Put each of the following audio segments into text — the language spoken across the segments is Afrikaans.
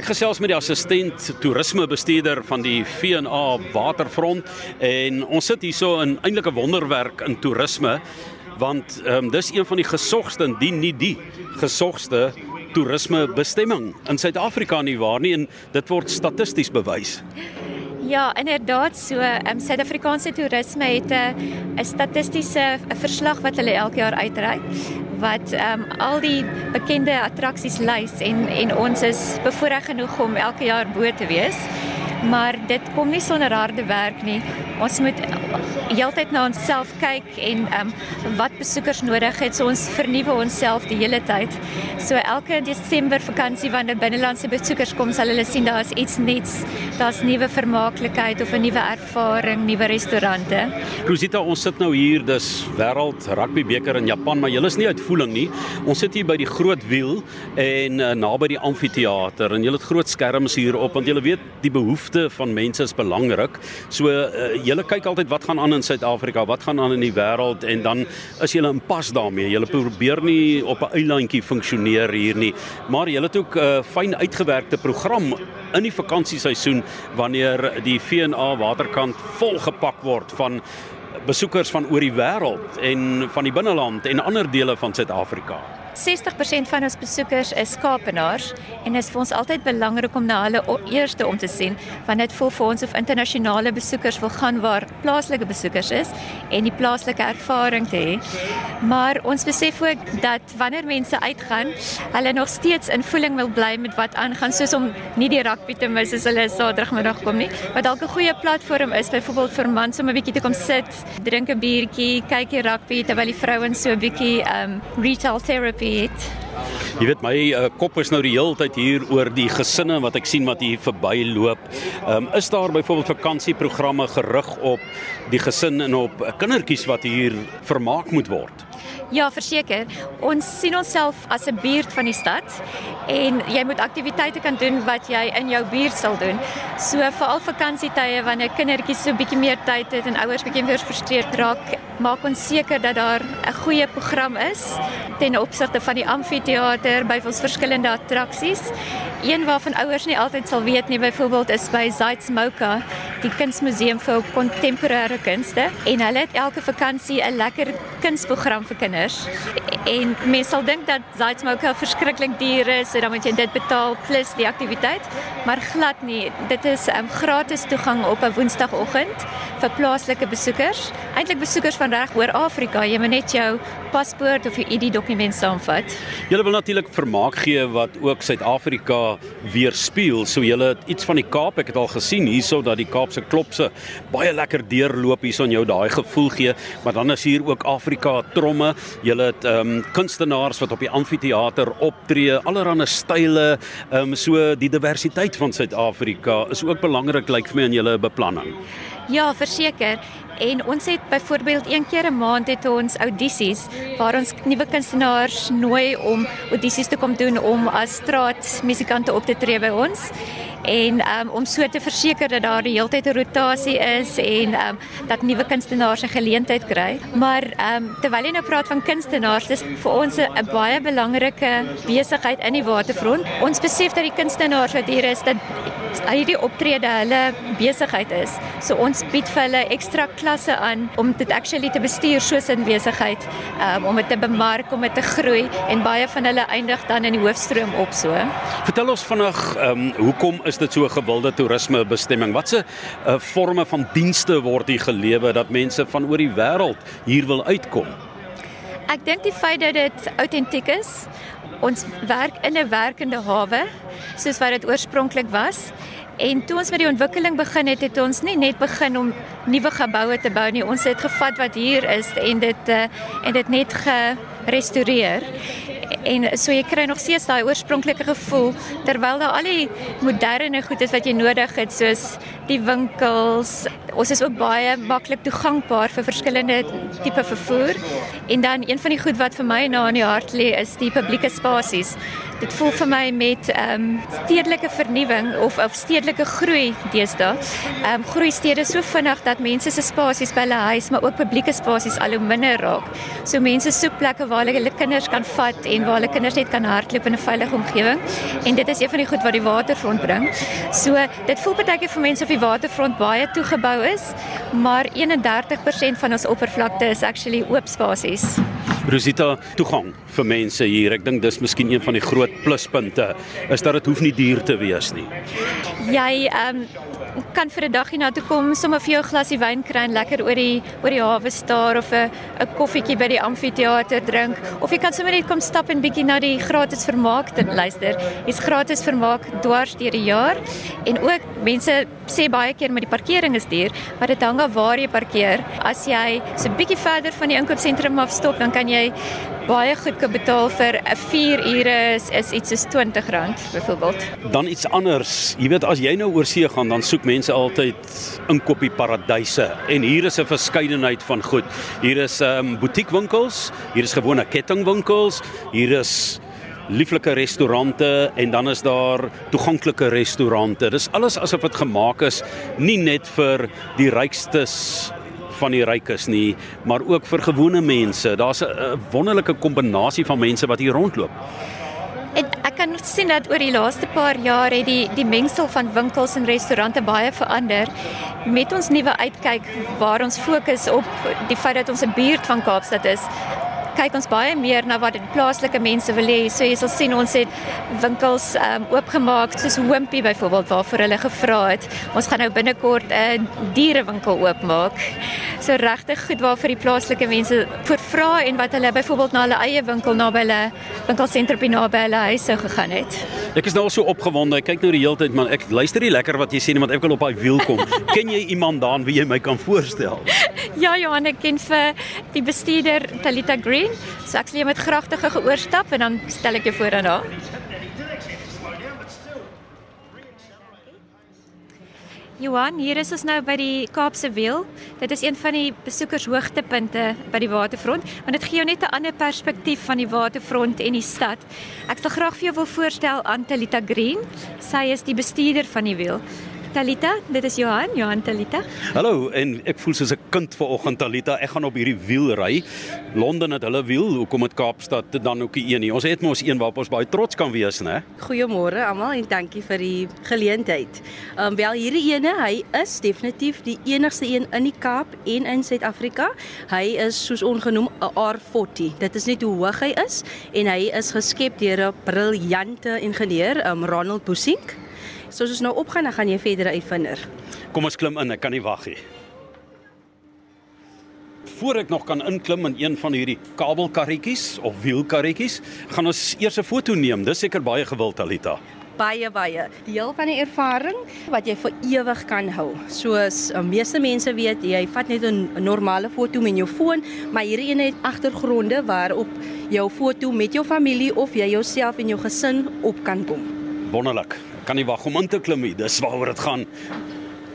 Ek gesels met die assistent toerismebestuurder van die V&A Waterfront en ons sit hierso in eintlik 'n wonderwerk in toerisme want ehm um, dis een van die gesogste indien nie die gesogste toerisme bestemming in Suid-Afrika nie waar nie en dit word statisties bewys. Ja, inderdaad so. Ehm um, Suid-Afrikaanse toerisme het 'n 'n statistiese verslag wat hulle elke jaar uitreik wat ehm um, al die bekende attraksies lys en en ons is bevoorreg genoeg om elke jaar bo te wees. Maar dit kom nie sonder harde werk nie. Ons moet heeltyd na onsself kyk en ehm um, wat besoekers nodig het. So ons vernuwe onsself die hele tyd. So elke Desember vakansie wanneer binnelandse besoekers kom, sal hulle sien daar's iets nuuts. Daar's nuwe vermaaklikheid of 'n nuwe ervaring, nuwe restaurante. Rosita, ons sit nou hier, dis wêreld rugby beker in Japan, maar julle is nie uitvoering nie. Ons sit hier by die groot wiel en uh, naby die amfitheater en julle het groot skerms hier op want julle weet die behoefte van mense is belangrik. So uh, julle kyk altyd wat gaan aan in Suid-Afrika, wat gaan aan in die wêreld en dan is julle in pas daarmee. Julle probeer nie op 'n eilandjie funksioneer hier nie, maar julle het ook 'n uh, fyn uitgewerkte program in die vakansieseisoen wanneer die V&A waterkant volgepak word van besoekers van oor die wêreld en van die binneland en ander dele van Suid-Afrika. 60% van ons besoekers is Kaapenaars en dit is vir ons altyd belangrik om na hulle eerste om te sien want dit voel vir ons of internasionale besoekers wil gaan waar plaaslike besoekers is en die plaaslike ervaring te hê. Maar ons besef ook dat wanneer mense uitgaan, hulle nog steeds in voeling wil bly met wat aangaan soos om nie die rugby te mis as hulle Saterdagmiddag kom nie, wat dalk 'n goeie platform is byvoorbeeld vir mans om 'n bietjie te kom sit, drink 'n biertjie, kyk die rugby terwyl die vrouens so 'n bietjie um retail therapy het. Jy weet my uh, kop is nou die hele tyd hier oor die gesinne wat ek sien wat hier verbyloop. Ehm um, is daar byvoorbeeld vakansieprogramme gerig op die gesin en op kindertjies wat hier vermaak moet word? Ja, verseker. Ons sien onsself as 'n buurt van die stad en jy moet aktiwiteite kan doen wat jy in jou buurt sal doen. So veral vakansietye wanneer kindertjies so bietjie meer tyd het en ouers bietjie meer frustreerd raak, maak ons seker dat daar 'n goeie program is ten opsigte van die amfitheater by ons verskillende attraksies. Een waarvan ouers nie altyd sal weet nie, byvoorbeeld is by Zaitsmoka, die kunsmuseum vir kontemporêre kunste en hulle het elke vakansie 'n lekker kunsprogram vir kinders. En mense sal dink dat Zaitsmoka verskriklik duur is, so dan moet jy dit betaal plus die aktiwiteit, maar glad nie. Dit is 'n um, gratis toegang op 'n woensdagoggend vir plaaslike besoekers. Eintlik besoekers van reg oor Afrika. Jy moet net jou paspoort of jou ID-dokument saamvat. Julle wil natuurlik vermaak gee wat ook Suid-Afrika weerspieël. So julle het iets van die Kaap, ek het al gesien hierso dat die Kaapse klopse baie lekker deurloop hierso en jou daai gevoel gee, maar dan is hier ook Afrika tromme. Julle het ehm um, kunstenaars wat op die amfitheater optree, allerlei style, ehm um, so die diversiteit van Suid-Afrika is ook belangrik lyk like vir my in julle beplanning. Ja, verseker. En ons het byvoorbeeld een keer 'n maand het ons audisies waar ons nuwe kunstenaars nooi om audisies te kom doen om as straatmusikante op te tree by ons en um, om so te verseker dat daar die hele tyd 'n rotasie is en um, dat nuwe kunstenaars 'n geleentheid kry. Maar um, terwyl jy nou praat van kunstenaars, dis vir ons 'n baie belangrike besigheid in die waterfront. Ons besef dat die kunstenaars wat hier is, dat hierdie optrede hulle besigheid is. So ons bied vir hulle ekstra klasse aan om dit actually te bestuur soos 'n besigheid, um, om dit te bemark, om dit te groei en baie van hulle eindig dan in die hoofstroom op so. Vertel ons vinnig, ehm um, hoekom is dit so 'n gewilde toerisme bestemming? Watse uh, forme van dienste word hier gelewer dat mense van oor die wêreld hier wil uitkom? Ek dink die feit dat dit autentiek is. Ons werk in 'n werkende hawe soos wat dit oorspronklik was. En toe ons met die ontwikkeling begin het, het ons nie net begin om nuwe geboue te bou nie. Ons het gevat wat hier is en dit uh, en dit net gerestoreer en so jy kry nog steeds daai oorspronklike gevoel terwyl daar al die moderne goed is wat jy nodig het soos die winkels. Ons is ook baie maklik toegankbaar vir verskillende tipe vervoer. En dan een van die goed wat vir my na in die hart lê is die publieke spasies dit voel vir my met ehm um, stedelike vernuwing of of stedelike groei deesdae. Ehm um, groei stede so vinnig dat mense se spasies by hulle huis, maar ook publieke spasies al hoe minder raak. So mense soek plekke waar hulle hulle kinders kan vat en waar hulle kinders net kan hardloop in 'n veilige omgewing. En dit is een van die goed wat die waterfront bring. So dit voel baie keer vir mense of die waterfront baie toegebou is, maar 31% van ons oppervlakte is actually oop spasies. Rosita, toegang vir mense hier. Ek dink dis miskien een van die groot pluspunte is dat dit hoef nie duur te wees nie. Jy ehm um, kan vir 'n dag hiernatoe kom, sommer vir jou glasie wyn kry en lekker oor die oor die hawe staar of 'n 'n koffietjie by die amfitheater drink of jy kan sommer net kom stap en bietjie na die gratis vermaak te luister. Hier's gratis vermaak dwars deur die jaar en ook mense sê baie keer met die parkering is duur, maar dit hang af waar jy parkeer. As jy so 'n bietjie verder van die inkoopsentrum af stop, dan kan jy baie goedkoop betaal vir 'n 4 ure is, is iets soos R20 byvoorbeeld. Dan iets anders. Jy weet as jy nou oor see gaan, dan soek mense altyd inkopie paradyse en hier is 'n verskeidenheid van goed. Hier is ehm um, boutiekwinkels, hier is gewone kettingwinkels, hier is lieflike restaurante en dan is daar toeganklike restaurante. Dis alles asof dit gemaak is nie net vir die rykstes van die rykes nie, maar ook vir gewone mense. Daar's 'n wonderlike kombinasie van mense wat hier rondloop. En ek kan sien dat oor die laaste paar jaar het die die mengsel van winkels en restaurante baie verander met ons nuwe uitkyk waar ons fokus op die feit dat ons 'n buurt van Kaapstad is kyk ons baie meer na wat die plaaslike mense wil hê. So jy sal sien ons het winkels um, oopgemaak soos Wimpy byvoorbeeld waarvoor hulle gevra het. Ons gaan nou binnekort 'n dierewinkel oopmaak. So regtig goed waarvoor die plaaslike mense voorvra en wat hulle byvoorbeeld na hulle eie winkel naby hulle winkelsentrum naby hulle huis sou gegaan het. Ek is nou al so opgewonde. Ek kyk nou die hele tyd man. Ek luister nie lekker wat jy sê nie want ek wil op daai wiel kom. ken jy iemand daan wie jy my kan voorstel? ja, Johan, ek ken vir die bestuurder Talita Green Green. So ek sal jy met gragtige geoorstap en dan stel ek jou voor aan haar. Johan, hier is ons nou by die Kaapse Wiel. Dit is een van die besoekershoogtepunte by die waterfront, want dit gee jou net 'n ander perspektief van die waterfront en die stad. Ek sal graag vir jou wil voorstel aan Talita Green. Sy is die bestuurder van die wiel. Talita, dit is Johan, Johan Talita. Hallo, en ek voel soos 'n kind vanoggend Talita. Ek gaan op hierdie wiel ry. Londen het hulle wiel, hoekom het Kaapstad dan ook nie een nie? Ons het mos een waarop ons baie trots kan wees, né? Goeiemôre almal en dankie vir die geleentheid. Ehm um, wel hierdie ene, hy is definitief die enigste een in die Kaap en in Suid-Afrika. Hy is soos ongenoem 'n R40. Dit is net hoe hoog hy is en hy is geskep deur 'n briljante ingenieur, ehm um, Ronald Busink. So as ons nou opgaan, dan gaan jy verder uitvinder. Kom ons klim in, ek kan nie wag nie. Voordat ek nog kan inklim in een van hierdie kabelkarretjies of wielkarretjies, gaan ons eers 'n foto neem. Dis seker baie gewild, Alita. Baie baie. Deel van die ervaring wat jy vir ewig kan hou. Soos uh, meeste mense weet, jy vat net 'n normale foto met jou foon, maar hierdie een het agtergronde waarop jou foto met jou familie of jy jouself en jou gesin op kan kom. Wonderlik kan nie wag om in te klim nie. Dis waaroor dit gaan.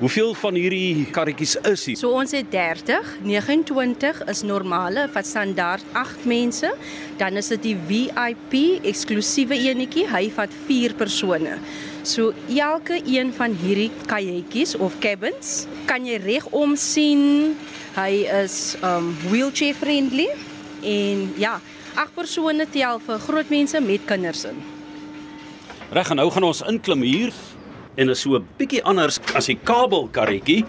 Hoeveel van hierdie karretjies is hier? So ons het 30, 29 is normale wat standaard 8 mense. Dan is dit die VIP eksklusiewe enetjie, hy vat 4 persone. So elke een van hierdie kajuitjies of cabins kan jy regom sien. Hy is um wheelchair friendly en ja, 8 persone tel vir groot mense met kinders in. Reg, nou gaan ons inklim hier en is so 'n bietjie anders as die kabelkarretjie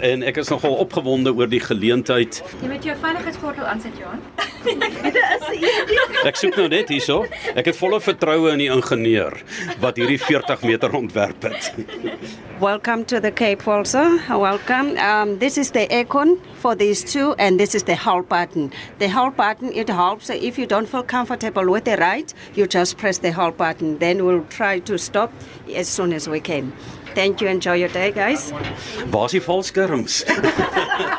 en ek is nogal opgewonde oor die geleentheid. Jy moet jou veiligheidsgordel aansit, Johan. Ek soek nou net hierso. Ek het volle vertroue in die ingenieur wat hierdie 40 meter ontwerp het. Welcome to the Cape also. Welcome. Um, this is the aircon for these two, and this is the hold button. The hold button it helps. If you don't feel comfortable with the ride, you just press the hold button. Then we'll try to stop as soon as we can. Thank you. Enjoy your day, guys. Waar is die valskerms?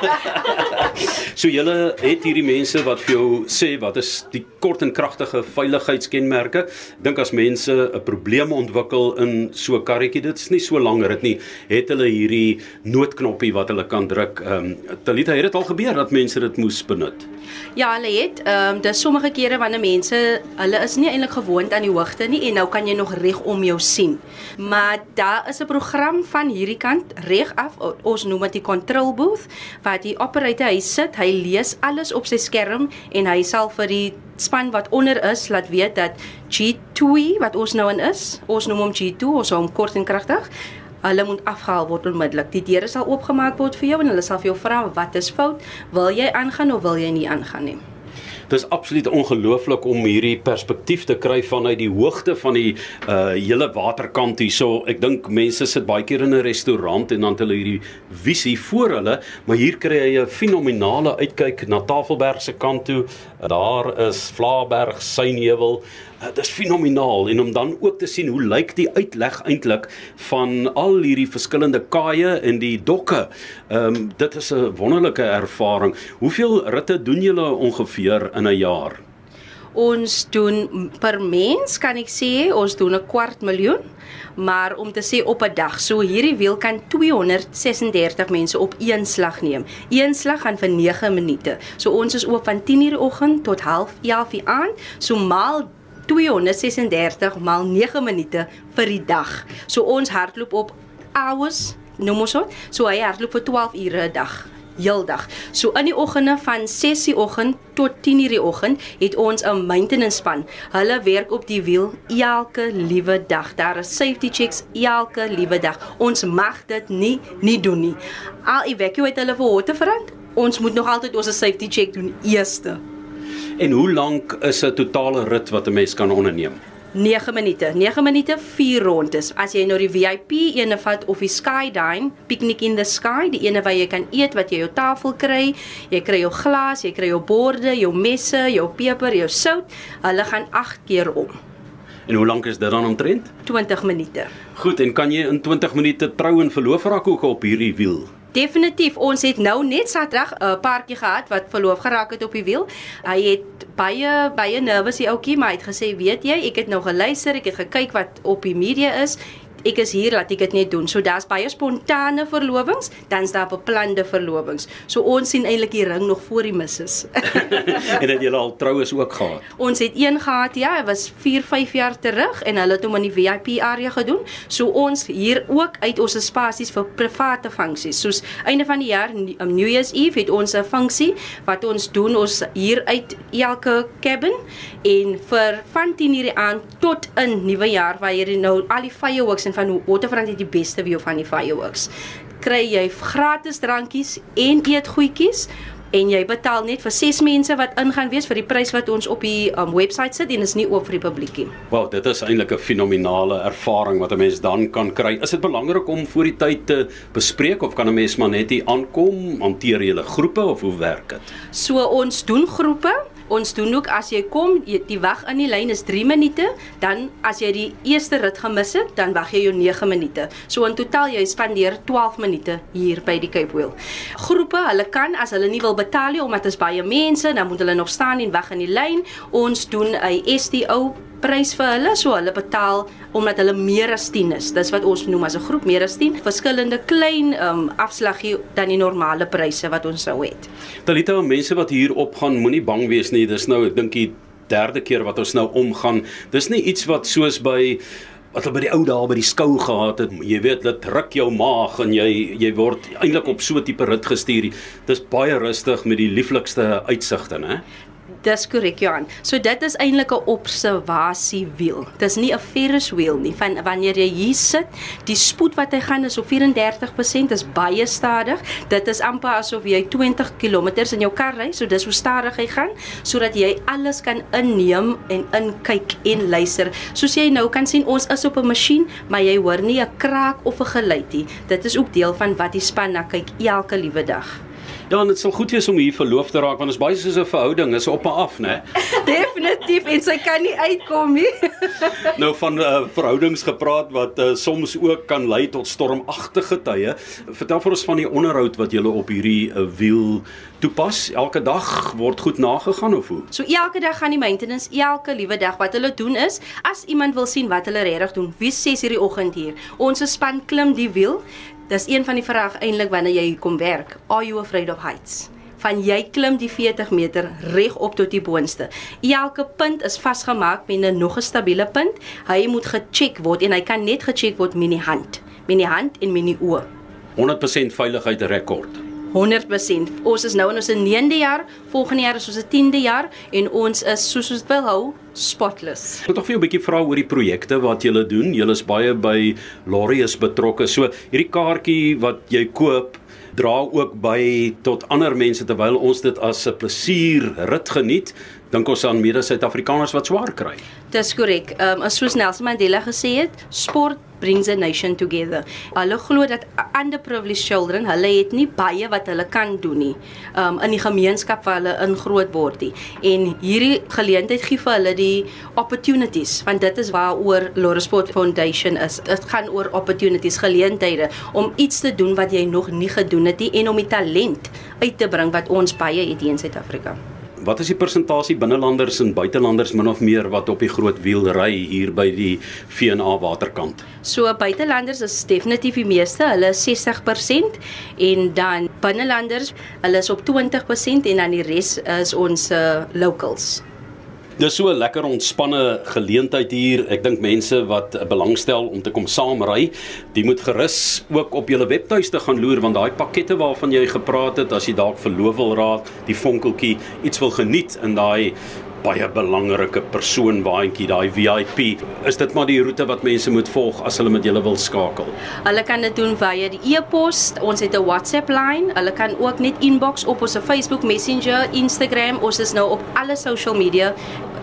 so julle het hierdie mense wat vir jou sê wat is die kort en kragtige veiligheidskenmerke? Dink as mense 'n probleem ontwikkel in so 'n karretjie, dit is nie so lank rit nie, het hulle hierdie noodknoppie wat hulle kan druk. Ehm um, Talita, het dit al gebeur dat mense dit moes benut? Ja, hulle het ehm um, dis sommige kere wanneer mense hulle is nie eintlik gewoond aan die hoogte nie en nou kan jy nog reg om jou sien. Maar daar is 'n program van hierdie kant reg af. Ons noem dit die control booth waar die operator hy sit, hy lees alles op sy skerm en hy sal vir die span wat onder is laat weet dat G2 wat ons nou in is, ons noem hom G2, ons hom kort en kragtig. Hulle moet afgehaal word onmiddellik. Die deure sal oopgemaak word vir jou en hulle sal vir jou vra wat is fout? Wil jy aangaan of wil jy nie aangaan nie? Dis absoluut ongelooflik om hierdie perspektief te kry vanuit die hoogte van die uh hele waterkant hierso. Ek dink mense sit baie keer in 'n restaurant en dan het hulle hierdie visie voor hulle, maar hier kry jy 'n fenominale uitkyk na Tafelberg se kant toe. Daar is Vlaaberg, Synheuwel. Uh, dit is fenomenaal en om dan ook te sien hoe lyk die uitleg eintlik van al hierdie verskillende kaaie en die dokke. Ehm um, dit is 'n wonderlike ervaring. Hoeveel ritte doen julle ongeveer in 'n jaar? Ons doen per mens kan ek sê ons doen 'n kwart miljoen, maar om te sê op 'n dag, so hierdie wiel kan 236 mense op een slag neem. Een slag gaan vir 9 minute. So ons is oop van 10:00 die oggend tot 11:30 die aand. So maal 236 maal 9 minute vir die dag. So ons hardloop op hours, noem ons dit. So hy hardloop vir 12 ure 'n dag heeldag. So in die oggende van 6:00 die oggend tot 10:00 die oggend het ons 'n maintenance span. Hulle werk op die wiel elke liewe dag. Daar is safety checks elke liewe dag. Ons mag dit nie nie doen nie. Al evacuate hulle vir Waterfront. Ons moet nog altyd ons safety check doen eerste. En hoe lank is 'n totale rit wat 'n mens kan onderneem? 9 minute. 9 minute 4 rondes. As jy nou die VIP ene vat of die Skydine, Picnic in the Sky, die ene waar jy kan eet wat jy jou tafel kry, jy kry jou glas, jy kry jou borde, jou messe, jou peper, jou sout, hulle gaan 8 keer om. En hoe lank is dit dan omtrent? 20 minute. Goed, en kan jy in 20 minute trou en verloof raak ook op hierdie wiel? Definitief, ons het nou net Saterdag 'n uh, paartjie gehad wat verloof geraak het op die wiel. Hy het baie baie nervus die ouetjie, maar hy het gesê, "Weet jy, ek het nou geluister, ek het gekyk wat op die media is ek is hier laat ek dit net doen. So daar's baie spontane verlovings, dan's daar beplande verlovings. So ons sien eintlik die ring nog voor die misses. en het julle al troues ook gehad? Ons het een gehad, ja, hy was 4, 5 jaar terug en hulle het hom in die VIP area gedoen. So ons hier ook uit ons spasies vir private funksies. Soos einde van die jaar, um, New Year's Eve het ons 'n funksie wat ons doen ons hier uit elke cabin en vir van 10:00 die aand tot in nuwe jaar waar jy nou al die fireworks en van Waterfront het die beste view van die fireworks. Kry jy gratis drankies en eetgoedjies en jy betaal net vir 6 mense wat ingaan wees vir die prys wat ons op die um, webwerf sit en is nie oop vir die publiek nie. Wel, dit is eintlik 'n fenominale ervaring wat 'n mens dan kan kry. Is dit belangrik om voor die tyd te bespreek of kan 'n mens maar net hier aankom, hanteer jy hulle groepe of hoe werk dit? So ons doen groepe Ons doen ook as jy kom, die wag in die lyn is 3 minute, dan as jy die eerste rit gemis het, dan wag jy jou 9 minute. So in totaal jy spandeer 12 minute hier by die Cape Wheel. Groepe, hulle kan as hulle nie wil betaal nie omdat dit is baie mense, dan moet hulle nog staan en wag in die lyn. Ons doen 'n STO prys vir hulle, so hulle betaal omdat hulle meer as 10 is. Dis wat ons noem as 'n groep meer as 10. Verskillende klein um afslaggie dan die normale pryse wat ons sou het. Talita, mense wat hier opgaan, moenie bang wees nie. Dis nou ek dink die derde keer wat ons nou omgaan. Dis nie iets wat soos by wat hulle by die ou dae by die skou gehad het. Jy weet, dit ruk jou maag en jy jy word eintlik op so 'n tipe rit gestuur. Dis baie rustig met die lieflikste uitsigte, hè? Dis korrek Johan. So dit is eintlik 'n observasiewiel. Dis nie 'n Ferris wheel nie. Van wanneer jy hier sit, die spoed wat hy gaan is op 34%, is baie stadig. Dit is amper asof jy 20 km in jou kar ry, so dis hoe stadig hy gaan, sodat jy alles kan inneem en inkyk en luister. Soos jy nou kan sien, ons is op 'n masjien, maar jy hoor nie 'n kraak of 'n geluid nie. Dit is ook deel van wat die span na kyk elke liewe dag. Ja, dit sal goed wees om hier verloof te raak want is baie soos 'n verhouding, is op en af, né? Definitief en sy kan nie uitkom nie. nou van uh, verhoudings gepraat wat uh, soms ook kan lei tot stormagtige tye. Vertel vir ons van die onderhoud wat julle op hierdie uh, wiel toepas. Elke dag word goed nagegaan of hoe? So elke dag gaan die maintenance, elke liewe dag wat hulle doen is, as iemand wil sien wat hulle regtig doen, wie sê hierdie oggend hier. Ons span klim die wiel. Dis een van die vrae eintlik wanneer jy kom werk. Are you afraid of heights? Van jy klim die 40 meter reg op tot die boonste. Elke punt is vasgemaak met 'n nog 'n stabiele punt. Hy moet gecheck word en hy kan net gecheck word met die hand, met die hand en met die oë. 100% veiligheid rekord. 100%. Ons is nou in ons 9de jaar, volgende jaar is ons 'n 10de jaar en ons is soos ons wil hou spotless. Ek wil tog vir jou 'n bietjie vra oor die projekte wat julle doen. Julle is baie by Laureus betrokke. So hierdie kaartjie wat jy koop dra ook by tot ander mense terwyl ons dit as 'n plesier rit geniet dink ons aan mede Suid-Afrikaners wat swaar kry. Dis korrek. Ehm um, soos Nelson Mandela gesê het, sport brings a nation together. Hulle glo dat underprivileged children, hulle het nie baie wat hulle kan doen nie, um in die gemeenskap waar hulle in groot word nie. En hierdie geleentheid gee vir hulle die opportunities, want dit is waaroor Lawrence Sport Foundation is. Dit gaan oor opportunities, geleenthede om iets te doen wat jy nog nie gedoen het nie en om die talent uit te bring wat ons baie het hier in Suid-Afrika. Wat is die persentasie binnelanders en buitelanders min of meer wat op die groot wiel ry hier by die VNA waterkant? So buitelanders is definitief die meeste, hulle is 60% en dan binnelanders, hulle is op 20% en dan die res is ons uh, locals. Dis so 'n lekker ontspanne geleentheid hier. Ek dink mense wat belangstel om te kom saamry, die moet gerus ook op julle webtuiste gaan loer want daai pakkette waarvan jy gepraat het, as jy dalk verloof wil raak, die vonkeltjie, iets wil geniet in daai baie belangrike persoon waantjie daai VIP. Is dit maar die roete wat mense moet volg as hulle met julle wil skakel? Hulle kan dit doen via die e-pos. Ons het 'n WhatsApp lyn. Hulle kan ook net inbox op ons Facebook Messenger, Instagram. Ons is nou op alle social media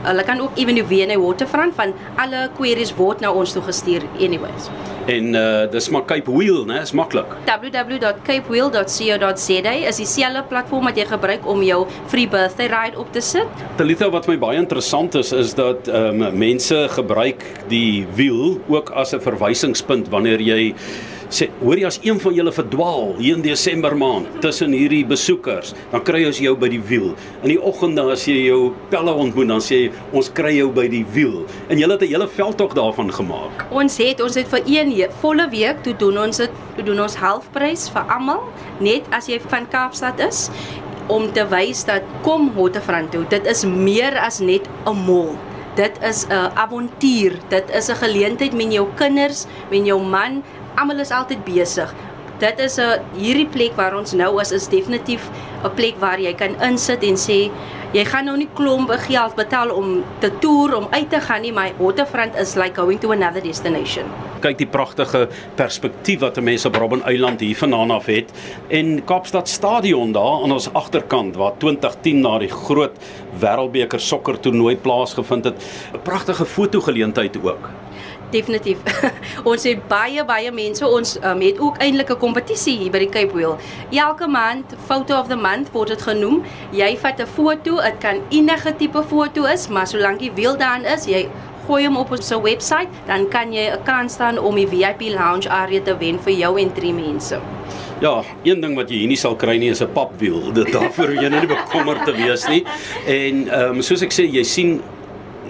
hulle kan ook ewen die WNA Waterfront van alle queries word na ons toe gestuur anyways. En uh dis maar Cape Wheel, né? Is maklik. www.capewheel.co.za is dieselfde platform wat jy gebruik om jou free birthday ride op te sit. Talitha wat my baie interessant is is dat ehm um, mense gebruik die wiel ook as 'n verwysingspunt wanneer jy sê hoor jy as een van julle verdwaal hier in Desember maand tussen hierdie besoekers, dan kry ons jou by die wiel. In die oggende as jy jou pelle ontmoet, dan sê jy ons kry jou by die wiel. En julle het 'n hele veldtog daarvan gemaak. Ons het ons het vir een volle week toe doen ons dit, toe doen ons halfprys vir almal, net as jy van Kaapstad is om te wys dat kom Waterfront toe. Dit is meer as net 'n mall. Dit is 'n avontuur. Dit is 'n geleentheid met jou kinders, met jou man, almal is altyd besig. Dit is 'n hierdie plek waar ons nou is is definitief 'n plek waar jy kan insit en sê jy gaan nou nie klomp geld betaal om te toer om uit te gaan nie, my waterfront is like going to another destination. Kyk die pragtige perspektief wat 'n mens op Robben Eiland hier vanaand af het en Kaapstad Stadion daar aan ons agterkant waar 2010 na die groot Wêreldbeker sokker toernooi plaasgevind het. 'n Pragtige fotogeleentheid ook. Definitief. ons het baie baie mense. Ons um, het ook eintlik 'n kompetisie hier by die Cape Wheel. Elke maand photo of the month word dit genoem. Jy vat 'n foto, dit kan enige tipe foto is, maar solank die wiel daarin is, jy gooi hom op ons webwerf, dan kan jy 'n kans staan om die VIP lounge area te wen vir jou en drie mense. Ja, een ding wat jy hier nie sal kry nie is 'n papwiel. Dit daarvoor jy nou nie bekommerd te wees nie. En ehm um, soos ek sê, jy sien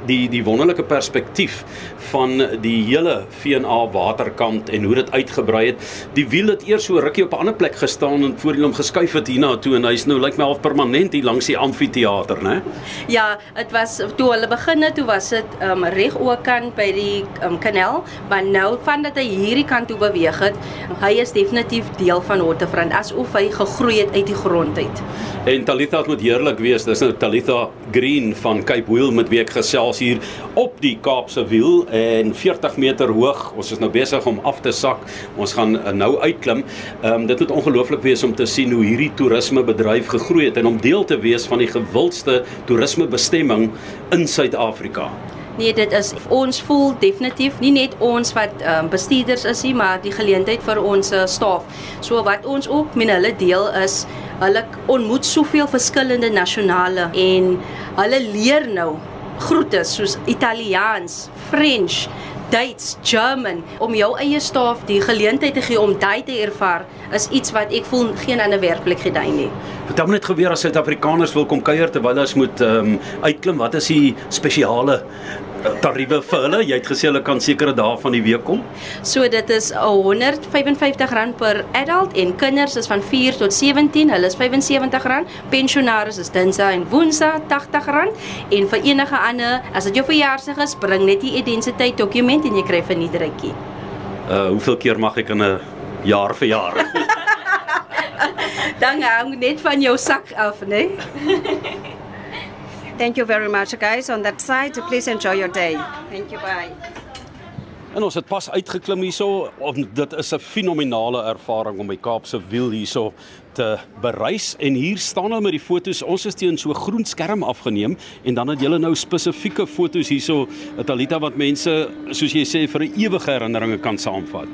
die die wonderlike perspektief van die hele VNA waterkant en hoe dit uitgebrei het. Die wiel het eers so rukkie op 'n ander plek gestaan en voor hom geskuif het hiernatoe en hy's nou lyk my half permanent hier langs die amfitheater, né? Ja, dit was toe hulle begin het, toe was dit um, reg oorkant by die um, kanaal, maar nou van dat hy hierdie kant toe beweeg het, hy is definitief deel van Waterfront asof hy gegroei het uit die grond uit. En Talitha moet heerlik wees. Dis nou Talitha Green van Cape Wheel met wie ek gesels hier op die Kaapse wiel en 40 meter hoog. Ons is nou besig om af te sak. Ons gaan uh, nou uitklim. Ehm um, dit moet ongelooflik wees om te sien hoe hierdie toerismebedryf gegroei het en om deel te wees van die gewildste toerismebestemming in Suid-Afrika. Nee, dit is ons voel definitief nie net ons wat um, bestuurders is nie, maar die geleentheid vir ons uh, staf. So wat ons ook met hulle deel is, hulle ontmoet soveel verskillende nasionale en hulle leer nou groete soos Italiaans, French, Duits, German om jou eie staf die geleentheid te gee om daai te ervaar is iets wat ek voel geen ander werklik gedei nie. Wat dan net gebeur as Suid-Afrikaners wil kom kuier terwyl hulle moet ehm um, uitklim? Wat is die spesiale tariewe vir hulle. Jy het gesê hulle kan sekere dae van die week kom. So dit is R155 per adult en kinders is van 4 tot 17, hulle is R75. Pensionaars is Dinsdae en Woensdae R80 en vir enige ander, as dit jou verjaarsdag is, bring net die identiteit dokument en jy kry vir nie drukkie. Uh hoeveel keer mag ek in 'n jaar verjaar? Dan hang net van jou sak af, né? Nee? Thank you very much, guys, on that side. Please enjoy your day. Thank you. Bye. En ons het pas uitgeklim hierso. Dit is 'n fenominale ervaring om die Kaapse wiel hierso te bereis en hier staan hulle met die fotos. Ons is teen so 'n groen skerm afgeneem en dan het julle nou spesifieke fotos hierso, Talita wat mense soos jy sê vir 'n ewige herinneringe kan saamvat.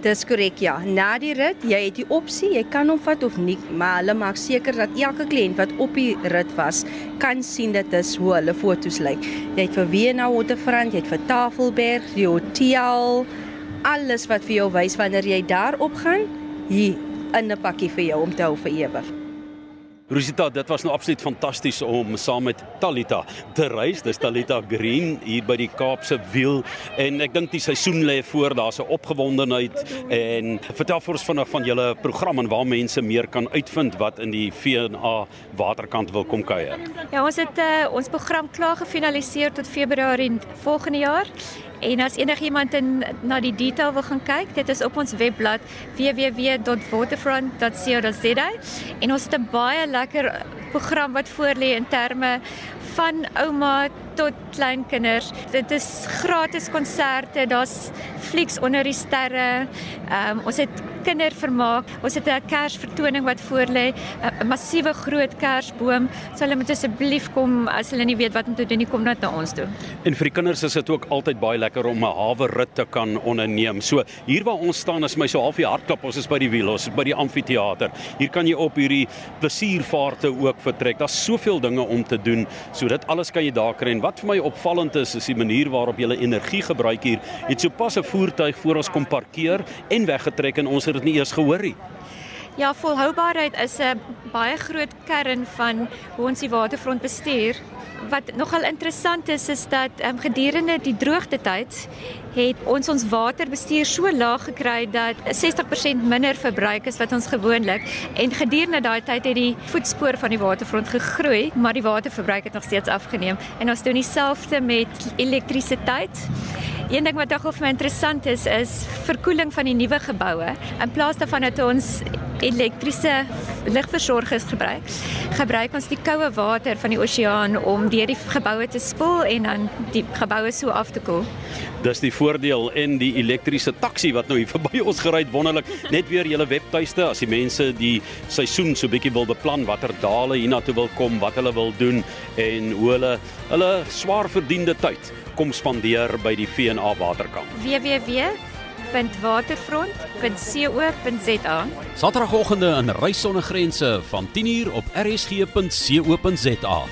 Dis korrek ja. Na die rit, jy het die opsie, jy kan hom vat of nie, maar hulle maak seker dat elke kliënt wat op die rit was, kan sien dit is hoe hulle fotos lyk. Jy het vir Wena Waterfront, jy het vir Tafelberg, die hotel, alles wat vir jou wys wanneer jy daar op gaan. Hier in 'n pakkie vir jou om te hou vir ewig. Rosita, dit was nou absoluut fantasties om saam met Talita te reis. Dis Talita Green hier by die Kaapse Wiel en ek dink die seisoen lê voor. Daar's 'n opgewondenheid en vertel vir ons vinnig van julle program en waar mense meer kan uitvind wat in die VNA waterkant wil kom kuier. Ja, ons het uh, ons program klaar gefinaliseer tot Februarie volgende jaar En as enigiemand in na die detail wil gaan kyk, dit is op ons webblad www.waterfront.co.za en ons het 'n baie lekker program wat voorlê in terme van ouma tot kleinkinders. Dit is gratis konserte, daar's flieks onder die sterre. Ehm um, ons het kindervermaak. Ons het 'n Kersvertoning wat voorlê, 'n massiewe groot Kersboom. So hulle moet asseblief kom as hulle nie weet wat om te doen nie, kom net na ons toe. En vir die kinders is dit ook altyd baie lekker om 'n hawe rit te kan onderneem. So hier waar ons staan is my so half die hartklop. Ons is by die wiel, ons is by die amfitheater. Hier kan jy op hierdie plesiervaarte ook vertrek. Daar's soveel dinge om te doen. So dit alles kan jy daar kry. En wat vir my opvallend is, is die manier waarop jy energie gebruik hier. Jy het sopas 'n voertuig voor ons kom parkeer en weggetrek en ons het dit nie eers gehoor nie. Ja, volhoubaarheid is 'n baie groot kern van hoe ons die waterfront bestuur. Wat nogal interessant is is dat um, gedurende die droogte tyd het ons ons waterbestuur so laag gekry dat 60% minder verbruik is wat ons gewoonlik en gedurende daai tyd het die voetspoor van die waterfront gegroei, maar die waterverbruik het nog steeds afgeneem en ons doen dieselfde met elektrisiteit. Een ding wat tog vir my interessant is is verkoeling van die nuwe geboue. In plaas daarvan dat ons elektriese ligversorgers gebruik, gebruik ons die koue water van die oseaan om deur die geboue te spoel en dan die geboue so af te koel. Dis die voordeel en die elektriese taxi wat nou hier verby ons gery het wonderlik. Net weer julle webtuiste as die mense die seisoen so bietjie wil beplan watter dale hiernatoe wil kom, wat hulle wil doen en hoe hulle hulle swaar verdiende tyd kom spandeer by die VNA Waterkamp. www.waterfront.co.za Saterdagoggende in Reis sonder grense van 10uur op rsg.co.za.